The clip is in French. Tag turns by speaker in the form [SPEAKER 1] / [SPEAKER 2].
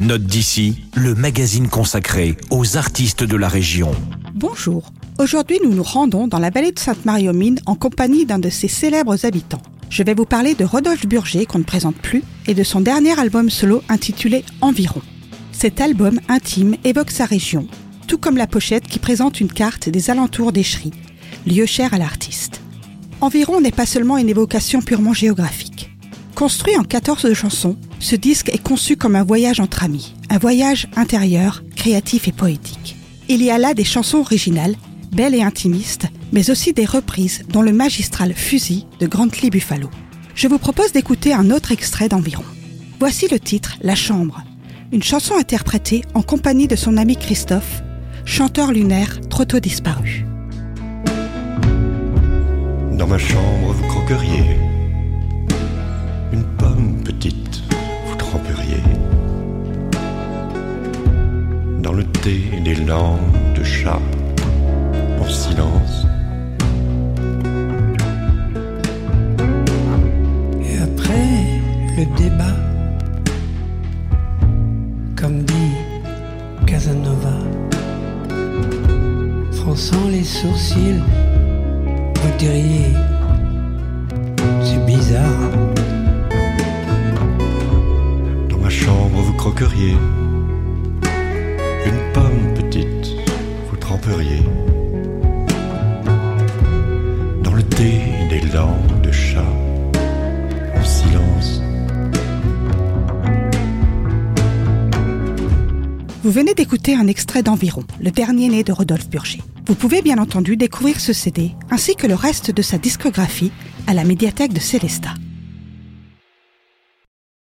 [SPEAKER 1] Note d'ici, le magazine consacré aux artistes de la région.
[SPEAKER 2] Bonjour. Aujourd'hui, nous nous rendons dans la vallée de Sainte-Marie-aux-Mines en compagnie d'un de ses célèbres habitants. Je vais vous parler de Rodolphe Burger, qu'on ne présente plus, et de son dernier album solo intitulé Environ. Cet album intime évoque sa région, tout comme la pochette qui présente une carte des alentours d'Echery, lieu cher à l'artiste. Environ n'est pas seulement une évocation purement géographique. Construit en 14 chansons, ce disque est conçu comme un voyage entre amis, un voyage intérieur, créatif et poétique. Il y a là des chansons originales, belles et intimistes, mais aussi des reprises dont le magistral Fusil de Grantly Buffalo. Je vous propose d'écouter un autre extrait d'Environ. Voici le titre La Chambre, une chanson interprétée en compagnie de son ami Christophe, chanteur lunaire trop tôt disparu.
[SPEAKER 3] Dans ma chambre, vous croqueriez des langues de chat en silence.
[SPEAKER 4] Et après le débat, comme dit Casanova, fronçant les sourcils, vous diriez, c'est bizarre.
[SPEAKER 3] Dans ma chambre, vous croqueriez dans le thé des langues de chat en silence.
[SPEAKER 2] Vous venez d'écouter un extrait d'Environ, le dernier né de Rodolphe Burger. Vous pouvez bien entendu découvrir ce CD ainsi que le reste de sa discographie à la médiathèque de Célestat.